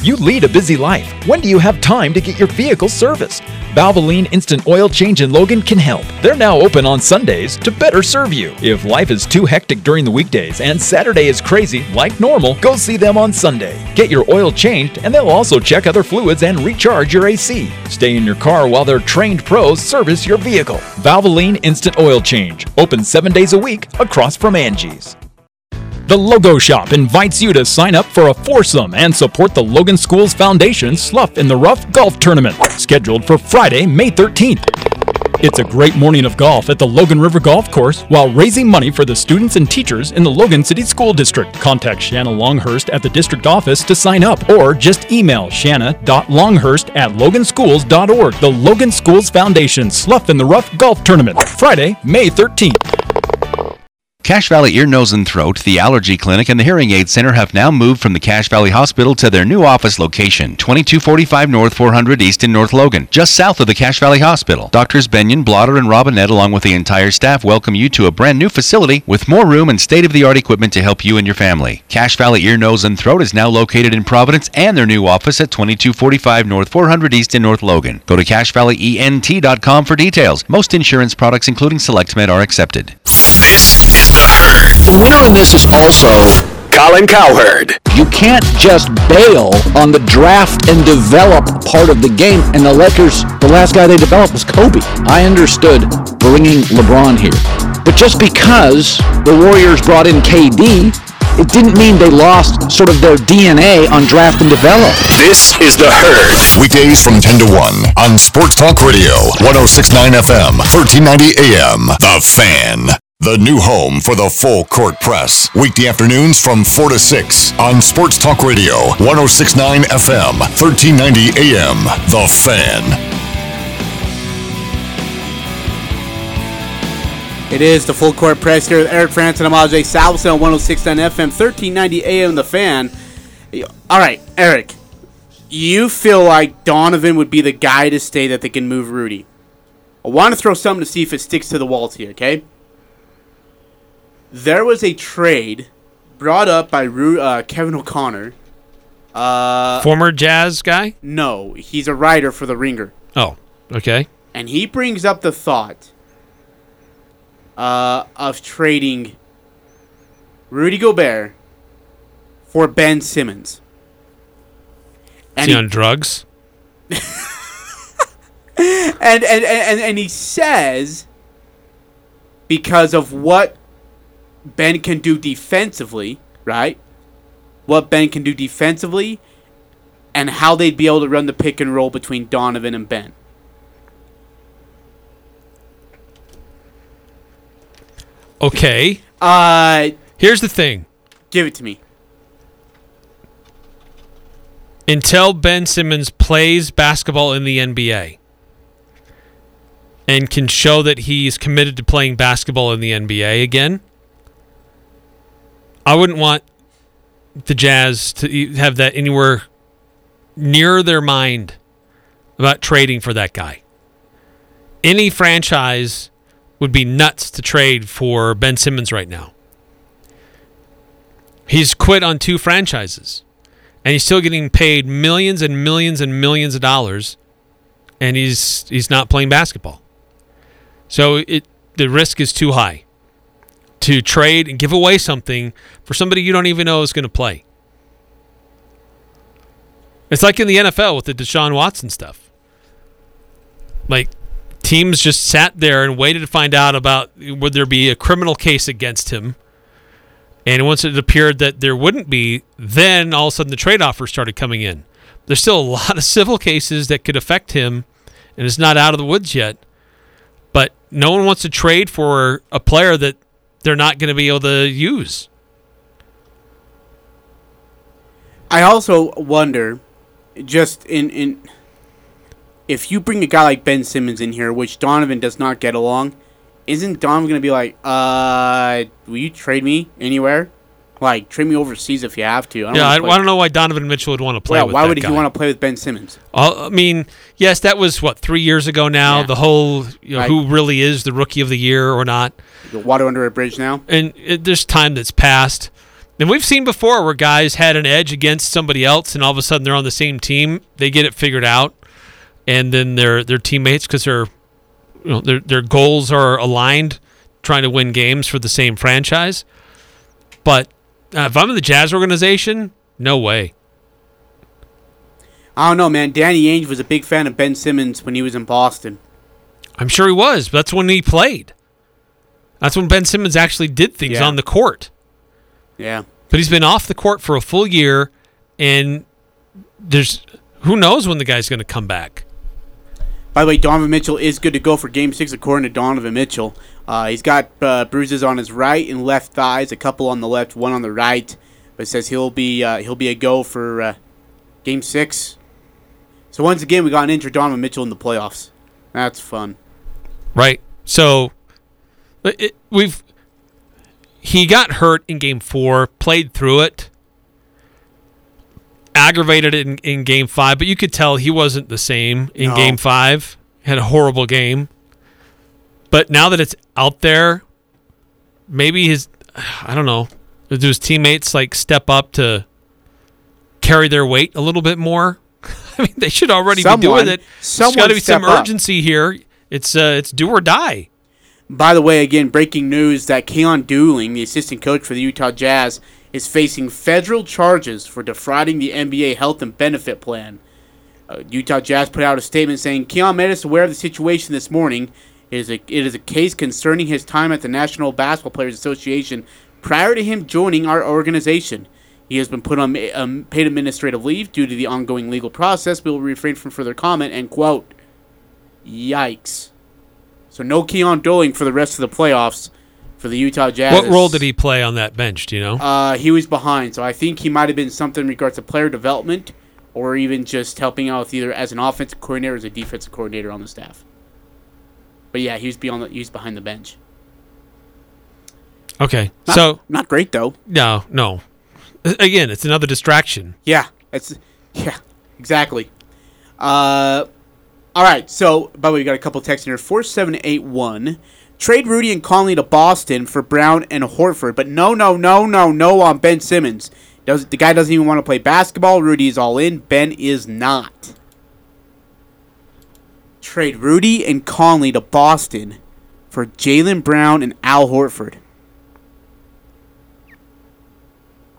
You lead a busy life. When do you have time to get your vehicle serviced? Valvoline Instant Oil Change in Logan can help. They're now open on Sundays to better serve you. If life is too hectic during the weekdays and Saturday is crazy, like normal, go see them on Sunday. Get your oil changed and they'll also check other fluids and recharge your AC. Stay in your car while their trained pros service your vehicle. Valvoline Instant Oil Change. Open seven days a week across from Angie's. The Logo Shop invites you to sign up for a foursome and support the Logan Schools Foundation Slough in the Rough Golf Tournament, scheduled for Friday, May 13th. It's a great morning of golf at the Logan River Golf Course while raising money for the students and teachers in the Logan City School District. Contact Shanna Longhurst at the district office to sign up or just email shanna.longhurst at loganschools.org. The Logan Schools Foundation Slough in the Rough Golf Tournament, Friday, May 13th. Cache Valley Ear, Nose, and Throat, the Allergy Clinic, and the Hearing Aid Center have now moved from the Cache Valley Hospital to their new office location, 2245 North 400 East in North Logan, just south of the Cache Valley Hospital. Doctors Benyon, Blotter, and Robinette, along with the entire staff, welcome you to a brand new facility with more room and state of the art equipment to help you and your family. Cache Valley Ear, Nose, and Throat is now located in Providence and their new office at 2245 North 400 East in North Logan. Go to CacheValleyENT.com for details. Most insurance products, including SelectMed, are accepted. The winner in this is also Colin Cowherd. You can't just bail on the draft and develop part of the game. And the Lakers, the last guy they developed was Kobe. I understood bringing LeBron here. But just because the Warriors brought in KD, it didn't mean they lost sort of their DNA on draft and develop. This is The Herd. Weekdays from 10 to 1 on Sports Talk Radio, 1069 FM, 1390 AM. The Fan. The new home for the full court press. Weekday afternoons from 4 to 6 on Sports Talk Radio, 1069 FM, 1390 AM. The Fan. It is the full court press here with Eric Frandsen and Ajay Salvesen on 1069 FM, 1390 AM. The fan. All right, Eric. You feel like Donovan would be the guy to stay that they can move Rudy. I want to throw something to see if it sticks to the walls here, okay? There was a trade brought up by Ru- uh, Kevin O'Connor. Uh, Former Jazz guy? no, he's a writer for The Ringer. Oh, okay. And he brings up the thought uh, of trading Rudy Gobert for Ben Simmons. Is he on drugs? and, and, and, and he says because of what Ben can do defensively, right? What Ben can do defensively and how they'd be able to run the pick and roll between Donovan and Ben. Okay. Uh Here's the thing. give it to me. Until Ben Simmons plays basketball in the NBA and can show that he's committed to playing basketball in the NBA again, I wouldn't want the Jazz to have that anywhere near their mind about trading for that guy. Any franchise would be nuts to trade for Ben Simmons right now. He's quit on two franchises and he's still getting paid millions and millions and millions of dollars and he's he's not playing basketball. So it the risk is too high to trade and give away something for somebody you don't even know is going to play. It's like in the NFL with the Deshaun Watson stuff. Like teams just sat there and waited to find out about would there be a criminal case against him. And once it appeared that there wouldn't be, then all of a sudden the trade offers started coming in. There's still a lot of civil cases that could affect him, and it's not out of the woods yet. But no one wants to trade for a player that they're not going to be able to use. I also wonder, just in in, if you bring a guy like Ben Simmons in here, which Donovan does not get along, isn't Donovan gonna be like, uh, will you trade me anywhere? Like trade me overseas if you have to. I yeah, I, I don't know why Donovan Mitchell would want to play Yeah, with why would guy. he want to play with Ben Simmons? Uh, I mean, yes, that was what three years ago now. Yeah. The whole you know, Right. who really is the rookie of the year or not, The water under a bridge now. and it, there's time that's passed. And we've seen before where guys had an edge against somebody else, and all of a sudden they're on the same team. They get it figured out, and then their their teammates because their you know their their goals are aligned, trying to win games for the same franchise. But uh, if I'm in the Jazz organization, no way. I don't know, man. Danny Ainge was a big fan of Ben Simmons when he was in Boston. I'm sure he was. But that's when he played. That's when Ben Simmons actually did things Yeah. on the court. Yeah. But he's been off the court for a full year, and there's who knows when the guy's going to come back. By the way, Donovan Mitchell is good to go for Game Six, according to Donovan Mitchell. Uh, he's got uh, bruises on his right and left thighs, a couple on the left, one on the right. But says he'll be uh, he'll be a go for uh, Game Six. So once again, we got an injured Donovan Mitchell in the playoffs. That's fun. Right. So it, we've he got hurt in game four, played through it, aggravated in, in game five, but you could tell he wasn't the same in No. game five. Had a horrible game. But now that it's out there, maybe his I don't know. Do his teammates like step up to carry their weight a little bit more? I mean, they should already be doing it. There's someone got to be some step up. urgency here. It's uh, it's do or die. By the way, again, breaking news that Keon Dooling, the assistant coach for the Utah Jazz, is facing federal charges for defrauding the NBA health and benefit plan. Uh, Utah Jazz put out a statement saying Keon made us aware of the situation this morning. It is a it is a case concerning his time at the National Basketball Players Association prior to him joining our organization. He has been put on um, paid administrative leave due to the ongoing legal process. We will refrain from further comment. And quote, "Yikes." So no Keon Dooling for the rest of the playoffs for the Utah Jazz. What role did he play on that bench? Do you know? Uh, he was behind, so I think he might have been something in regards to player development, or even just helping out with either as an offensive coordinator or as a defensive coordinator on the staff. But yeah, he was beyond the, he was behind the bench. Okay, Not- so not great though. No, no. Again, it's another distraction. Yeah, it's yeah, exactly. Uh, all right. So, by the way, we got a couple texts in here. Four seven eight one. Trade Rudy and Conley to Boston for Brown and Horford, but no, no, no, no, no on Ben Simmons. Does the guy doesn't even want to play basketball? Rudy is all in. Ben is not. Trade Rudy and Conley to Boston for Jaylen Brown and Al Horford.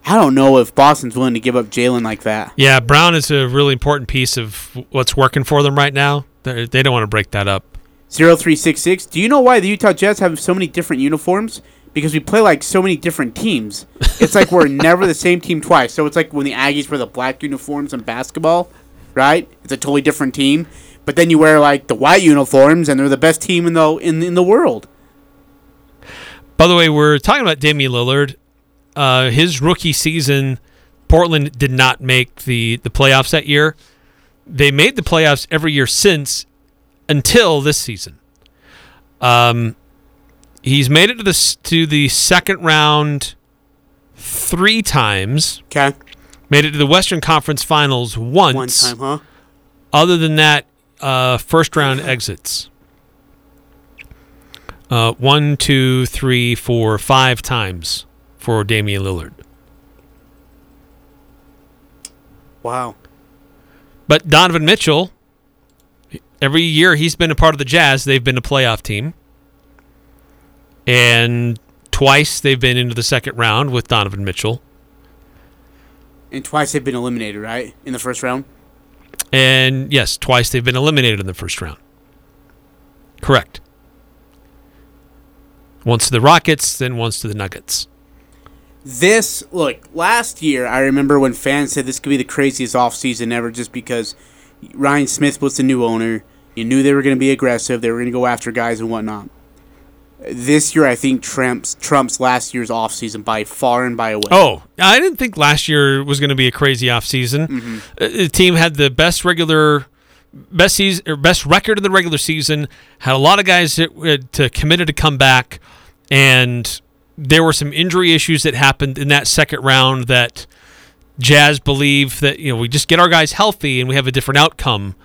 I don't know if Boston's willing to give up Jaylen like that. Yeah, Brown is a really important piece of what's working for them right now. They're, they don't want to break that up. 0366. Do you know why the Utah Jazz have so many different uniforms? Because we play like so many different teams. It's like we're never the same team twice. So it's like when the Aggies wear the black uniforms in basketball, right? It's a totally different team. But then you wear like the white uniforms and they're the best team in the in, in the world. By the way, we're talking about Damian Lillard. Uh, his rookie season, Portland did not make the, the playoffs that year. They made the playoffs every year since until this season. Um, he's made it to the to the second round three times. Okay. Made it to the Western Conference Finals once. One time, huh? Other than that, uh, first round exits. Uh, one, two, three, four, five times for Damian Lillard. Wow. But Donovan Mitchell, every year he's been a part of the Jazz, they've been a playoff team. And twice they've been into the second round with Donovan Mitchell. And twice they've been eliminated, right? In the first round? And yes, twice they've been eliminated in the first round. Correct. Once to the Rockets, then once to the Nuggets. This look last year. I remember when fans said this could be the craziest offseason ever, just because Ryan Smith was the new owner. You knew they were going to be aggressive. They were going to go after guys and whatnot. This year, I think trumps trumps last year's offseason by far and by away. Oh, I didn't think last year was going to be a crazy offseason. Mm-hmm. Uh, The team had the best regular, best season or best record in the regular season. Had a lot of guys that uh, to committed to come back, and there were some injury issues that happened in that second round that Jazz believe that you know we just get our guys healthy and we have a different outcome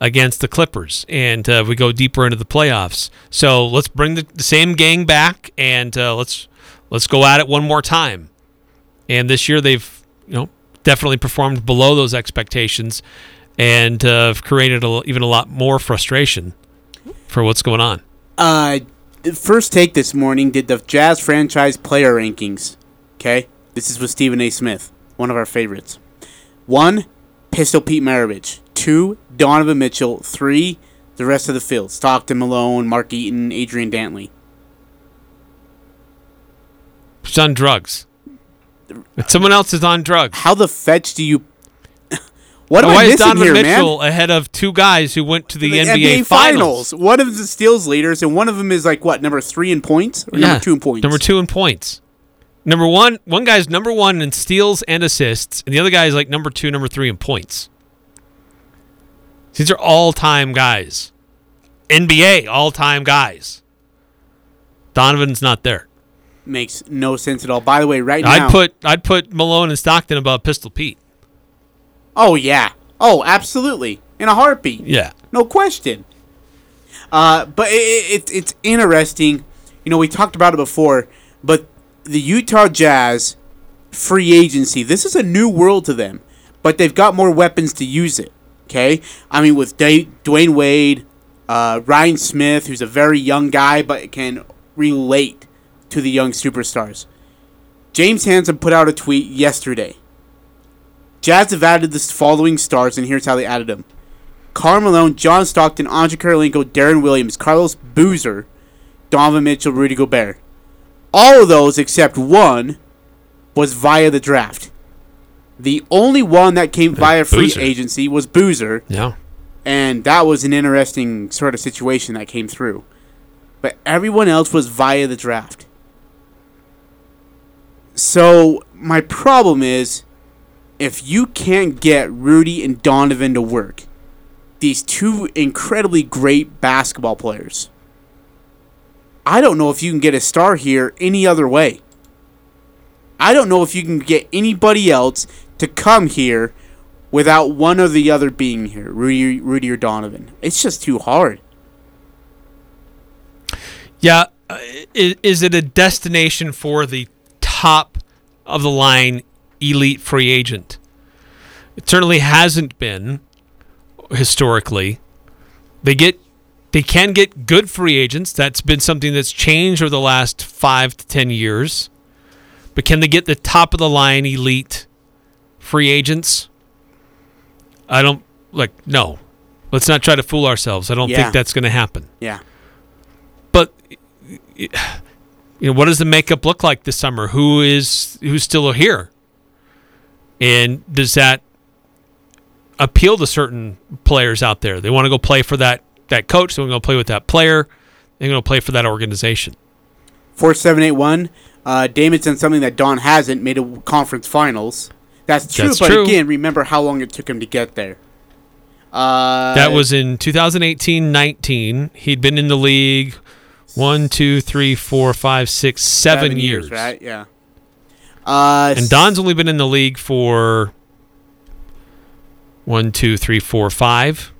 against the Clippers, and uh, we go deeper into the playoffs. So let's bring the, the same gang back, and uh, let's let's go at it one more time. And this year they've you know definitely performed below those expectations, and uh, have created a, even a lot more frustration for what's going on. Uh, first take this morning did the Jazz franchise player rankings. Okay, this is with Stephen A. Smith, one of our favorites. One, Pistol Pete Maravich. Two, Donovan Mitchell. Three, the rest of the field: Stockton, Malone, Mark Eaton, Adrian Dantley. Who's on drugs? If someone else is on drugs. How the fetch do you? what am Why I is Donovan here, Mitchell man? ahead of two guys who went to the, The NBA, finals? One of the steals leaders, and one of them is like what number three in points or number two in points. Number two in points. Number one, one guy's number one in steals and assists, and the other guy is like number two, number three in points. These are all-time guys, NBA all-time guys. Donovan's not there. Makes no sense at all. By the way, right now, I'd put I'd put Malone and Stockton above Pistol Pete. Oh yeah. Oh, absolutely. In a heartbeat. Yeah. No question. Uh, but it, it, it's interesting. You know, we talked about it before, but the Utah Jazz free agency, this is a new world to them, but they've got more weapons to use it. Okay? I mean, with Dwyane Wade, uh, Ryan Smith, who's a very young guy but can relate to the young superstars. James Hansen put out a tweet yesterday. Jazz have added the following stars, and here's how they added them. Karl Malone, John Stockton, Andrei Kirilenko, Deron Williams, Carlos Boozer, Donovan Mitchell, Rudy Gobert. All of those except one was via the draft. The only one that came via free Boozer. agency was Boozer, Yeah. and that was an interesting sort of situation that came through. But everyone else was via the draft. So my problem is, if you can't get Rudy and Donovan to work, these two incredibly great basketball players, I don't know if you can get a star here any other way. I don't know if you can get anybody else to come here without one or the other being here, Rudy, Rudy or Donovan. It's just too hard. Yeah, uh, is, is it a destination for the top of the line elite free agent? It certainly hasn't been historically. They get they can get good free agents. That's been something that's changed over the last 5 to 10 years. But can they get the top of the line elite free agents? I don't like no. Let's not try to fool ourselves. I don't Yeah. think that's going to happen. Yeah. But you know, what does the makeup look like this summer? Who is who's still here? And does that appeal to certain players out there? They want to go play for that that coach. They want to go play with that player. They're going to play for that organization. Four seven eight one. Uh, Damon's done something that Don hasn't made a conference finals. That's true, That's but true. again, remember how long it took him to get there. Uh, that was in 2018-19. He'd been in the league one, two, three, four, five, six, seven, years. right? Yeah. Uh, And Don's only been in the league for one, two, three, four, five.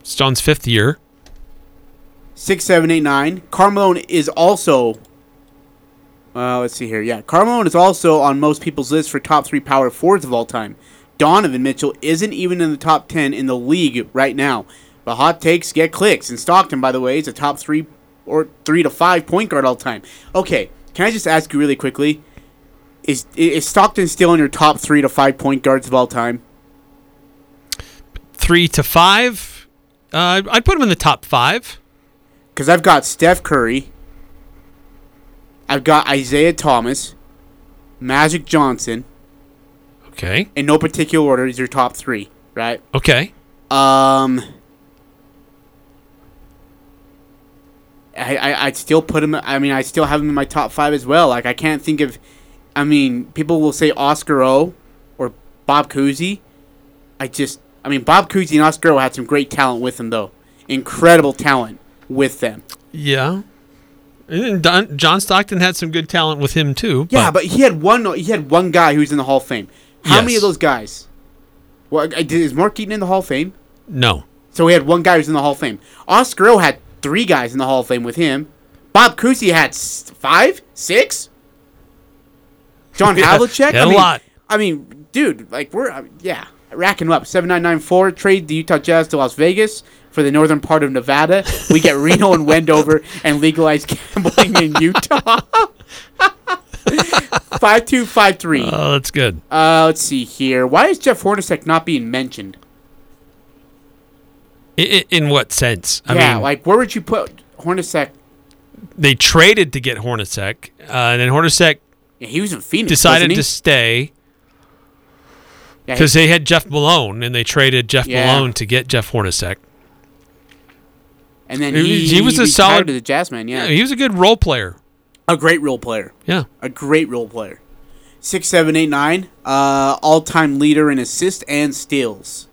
It's Don's fifth year. six seven eight nine. Carmelo is also. Uh, let's see here. Yeah, Carmelo is also on most people's list for top three power forwards of all time. Donovan Mitchell isn't even in the top ten in the league right now. But hot takes get clicks. And Stockton, by the way, is a top three or three to five point guard all time. Okay, can I just ask you really quickly? Is is Stockton still in your top three to five point guards of all time? Three to five. Uh, I'd put him in the top five. Because I've got Steph Curry. I've got Isaiah Thomas, Magic Johnson. Okay. In no particular order, these are top three, right? Okay. Um, I, I I'd still put him. I mean, I still have him in my top five as well. Like I can't think of. I mean, people will say Oscar O or Bob Cousy. I just. I mean, Bob Cousy and Oscar O had some great talent with them, though. Incredible talent with them. Yeah. Don, John Stockton had some good talent with him too. Yeah, but he had one. He had one guy who's in the Hall of Fame. How many of those guys? Well, is Mark Eaton in the Hall of Fame? no. So he had one guy who's in the Hall of Fame. Oscar O had three guys in the Hall of Fame with him. Bob Cousy had five, six. John Yeah, Havlicek, I a mean, lot. I mean, dude, like we're uh, yeah racking them up. Seven nine nine four trade the Utah Jazz to Las Vegas for the northern part of Nevada. We get Reno and Wendover and legalize gambling in Utah. five two five three. Oh, that's good. Uh, let's see here. Why is Jeff Hornacek not being mentioned? In, in what sense? I yeah, mean, like where would you put Hornacek? they traded to get Hornacek, uh, and then Hornacek Yeah, he was in Phoenix. decided to stay Yeah, because they had Jeff Malone, and they traded Jeff Yeah. Malone to get Jeff Hornacek. And then he- he, he was a solid- to the Jazz man. Yeah, Yeah, he was a good role player. a great role player. Yeah. a great role player. Six, seven, eight, nine. Uh, all-time leader in assists and steals.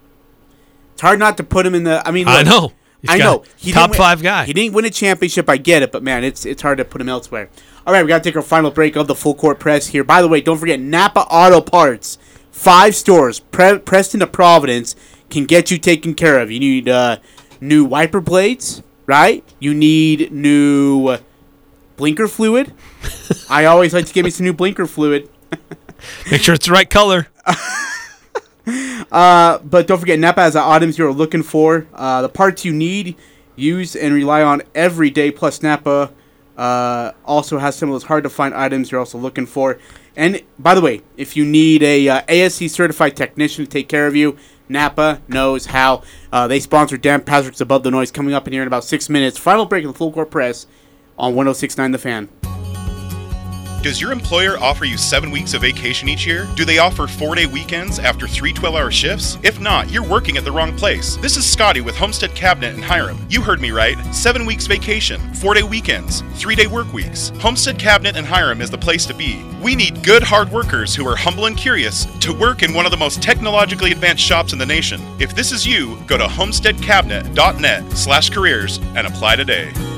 It's hard not to put him in the. I mean, I know. He's I got know. He top win- five guy. He didn't win a championship. I get it, but man, it's it's hard to put him elsewhere. All right, we got to take our final break of the full court press here. By the way, don't forget Napa Auto Parts. Five stores, Pre- Preston to Providence, can get you taken care of. You need uh, new wiper blades, right? You need new blinker fluid. I always like to give me some new blinker fluid. Make sure it's the right color. Uh, but don't forget, Napa has the items you're looking for. Uh, the parts you need, use, and rely on every day. Plus, Napa uh, also has some of those hard to find items you're also looking for. And by the way, if you need a uh, ASC certified technician to take care of you, Napa knows how. Uh, they sponsor Dan Patrick's Above the Noise coming up in here in about six minutes. Final break of the full court press on 1069 The Fan. Does your employer offer you seven weeks of vacation each year? Do they offer four day weekends after three 12 hour shifts? If not, you're working at the wrong place. This is Scotty with Homestead Cabinet in Hyrum. You heard me right. Seven weeks vacation, four day weekends, three day work weeks. Homestead Cabinet in Hyrum is the place to be. We need good, hard workers who are humble and curious to work in one of the most technologically advanced shops in the nation. If this is you, go to homesteadcabinet.net slash careers and apply today.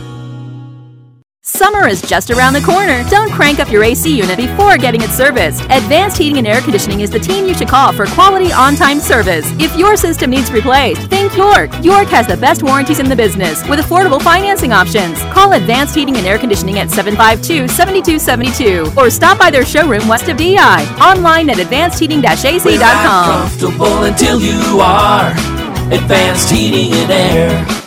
Summer is just around the corner. Don't crank up your AC unit before getting it serviced. Advanced Heating and Air Conditioning is the team you should call for quality on time service. If your system needs replaced, think York. York has the best warranties in the business with affordable financing options. Call Advanced Heating and Air Conditioning at 752 7272 or stop by their showroom west of DI. Online at advancedheating-ac.com. comfortable until you are. Advanced heating and air.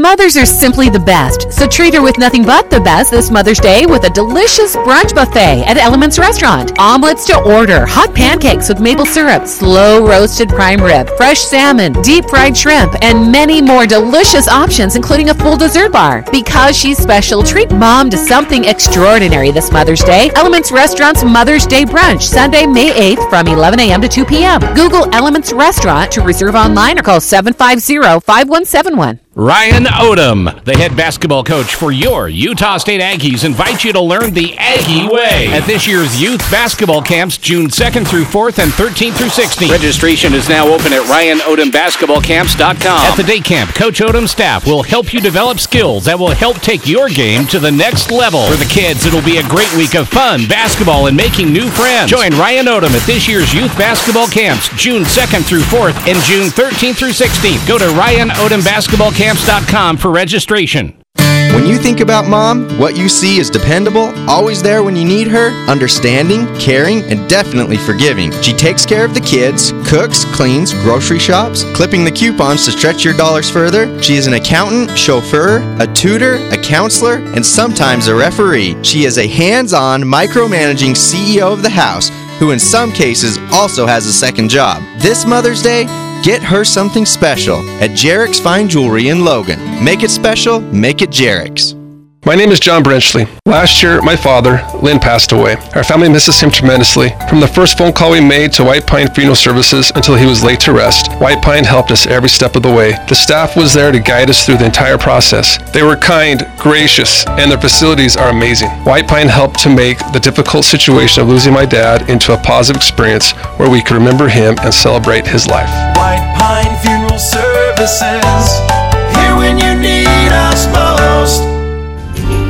Mothers are simply the best, so treat her with nothing but the best this Mother's Day with a delicious brunch buffet at Elements Restaurant. Omelets to order, hot pancakes with maple syrup, slow roasted prime rib, fresh salmon, deep fried shrimp, and many more delicious options, including a full dessert bar. Because she's special, treat mom to something extraordinary this Mother's Day. Elements Restaurant's Mother's Day brunch, Sunday, May 8th from 11 a.m. to 2 p.m. Google Elements Restaurant to reserve online or call 750 5171. Ryan Odom, the head basketball coach for your Utah State Aggies, invites you to learn the Aggie way at this year's youth basketball camps, June 2nd through 4th and 13th through 16th. Registration is now open at RyanOdomBasketballCamps.com. At the day camp, Coach Odom's staff will help you develop skills that will help take your game to the next level. For the kids, it'll be a great week of fun, basketball, and making new friends. Join Ryan Odom at this year's youth basketball camps, June 2nd through 4th and June 13th through 16th. Go to RyanOdomBasketballCamps.com for registration. When you think about mom, what you see is dependable, always there when you need her, understanding, caring, and definitely forgiving. She takes care of the kids, cooks, cleans, grocery shops, clipping the coupons to stretch your dollars further. She is an accountant, chauffeur, a tutor, a counselor, and sometimes a referee. She is a hands on, micromanaging CEO of the house who, in some cases, also has a second job. This Mother's Day, Get her something special at Jarek's Fine Jewelry in Logan. Make it special, make it Jarek's. My name is John Brenchley. Last year, my father, Lynn, passed away. Our family misses him tremendously. From the first phone call we made to White Pine Funeral Services until he was laid to rest, White Pine helped us every step of the way. The staff was there to guide us through the entire process. They were kind, gracious, and their facilities are amazing. White Pine helped to make the difficult situation of losing my dad into a positive experience where we could remember him and celebrate his life. White Pine Funeral Services. Here when you need us most.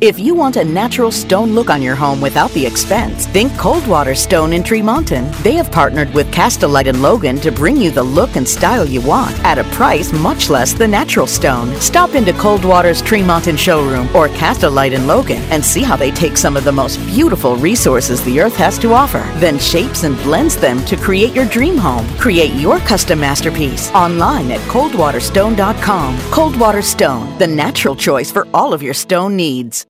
If you want a natural stone look on your home without the expense, think Coldwater Stone in Tremonton. They have partnered with Castlelite and Logan to bring you the look and style you want at a price much less than natural stone. Stop into Coldwater's Tremonton showroom or Castlelite and Logan and see how they take some of the most beautiful resources the earth has to offer, then shapes and blends them to create your dream home. Create your custom masterpiece online at coldwaterstone.com. Coldwater Stone, the natural choice for all of your stone needs.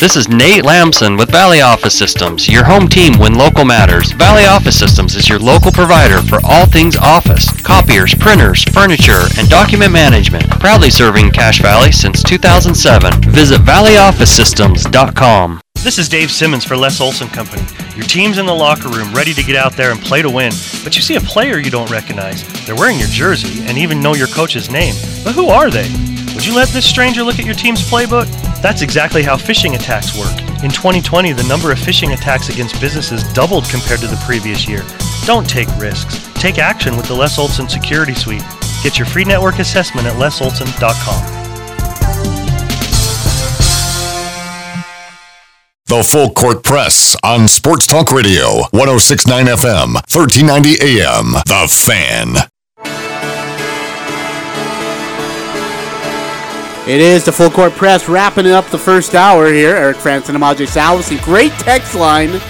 This is Nate Lamson with Valley Office Systems, your home team when local matters. Valley Office Systems is your local provider for all things office, copiers, printers, furniture, and document management. Proudly serving Cache Valley since 2007. Visit valleyofficesystems.com. This is Dave Simmons for Les Olson Company. Your team's in the locker room ready to get out there and play to win, but you see a player you don't recognize. They're wearing your jersey and even know your coach's name. But who are they? Would you let this stranger look at your team's playbook? That's exactly how phishing attacks work. In 2020, the number of phishing attacks against businesses doubled compared to the previous year. Don't take risks. Take action with the Les Olson Security Suite. Get your free network assessment at lesolson.com. The Full Court Press on Sports Talk Radio, 1069 FM, 1390 AM. The Fan. It is the full court press wrapping up the first hour here. Eric Frandsen and Ajay Salvesen. Great text line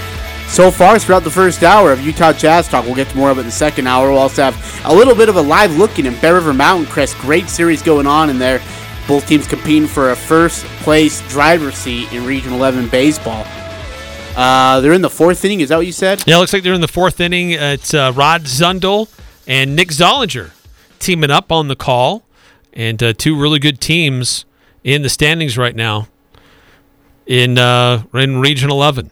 so far throughout the first hour of Utah Jazz Talk. We'll get to more of it in the second hour. We'll also have a little bit of a live looking in Bear River Mountain Crest. Great series going on in there. Both teams competing for a first place driver's seat in Region 11 baseball. Uh, they're in the fourth inning. Is that what you said? Yeah, looks like they're in the fourth inning. It's uh, Rod Zundel and Nick Zollinger teaming up on the call, and uh, two really good teams in the standings right now in uh, in Region 11.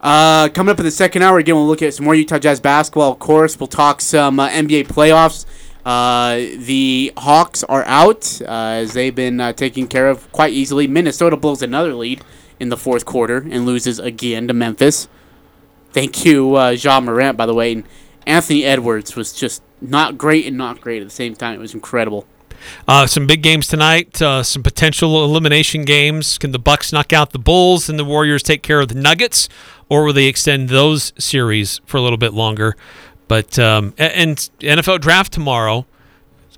Uh, coming up in the second hour, again, we'll look at some more Utah Jazz basketball. Of course, we'll talk some uh, NBA playoffs. Uh, the Hawks are out uh, as they've been taken care of quite easily. Minnesota blows another lead in the fourth quarter and loses again to Memphis. Thank you, Ja Morant, by the way. And Anthony Edwards was just not great and not great at the same time. It was incredible. Uh, some big games tonight. Uh, some potential elimination games. Can the Bucks knock out the Bulls and the Warriors take care of the Nuggets, or will they extend those series for a little bit longer? But um, and NFL draft tomorrow.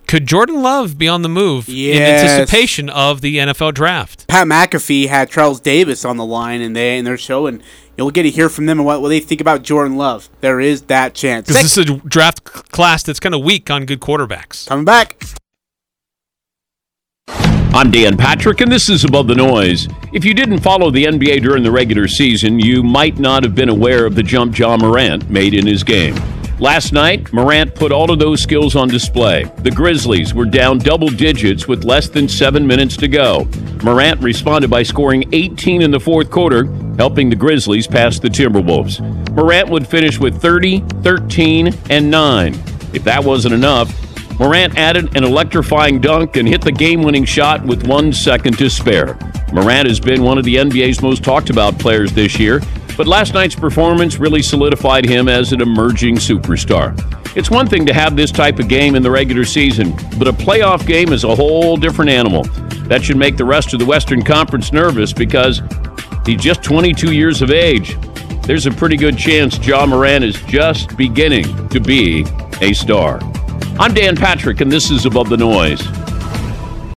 Could Jordan Love be on the move in anticipation of the NFL draft? Pat McAfee had Charles Davis on the line, and they in their show, and you'll get to hear from them and what, what they think about Jordan Love. There is that chance. Because this is a draft class that's kind of weak on good quarterbacks. Coming back. I'm Dan Patrick, and this is Above the Noise. If you didn't follow the NBA during the regular season, you might not have been aware of the jump Ja Morant made in his game. Last night, Morant put all of those skills on display. The Grizzlies were down double digits with less than seven minutes to go. Morant responded by scoring 18 in the fourth quarter, helping the Grizzlies pass the Timberwolves. Morant would finish with 30, 13, and 9. If that wasn't enough, Morant added an electrifying dunk and hit the game winning shot with one second to spare. Morant has been one of the NBA's most talked about players this year, but last night's performance really solidified him as an emerging superstar. It's one thing to have this type of game in the regular season, but a playoff game is a whole different animal. That should make the rest of the Western Conference nervous because he's just 22 years of age. There's a pretty good chance Ja Morant is just beginning to be a star. I'm Dan Patrick, and this is Above the Noise.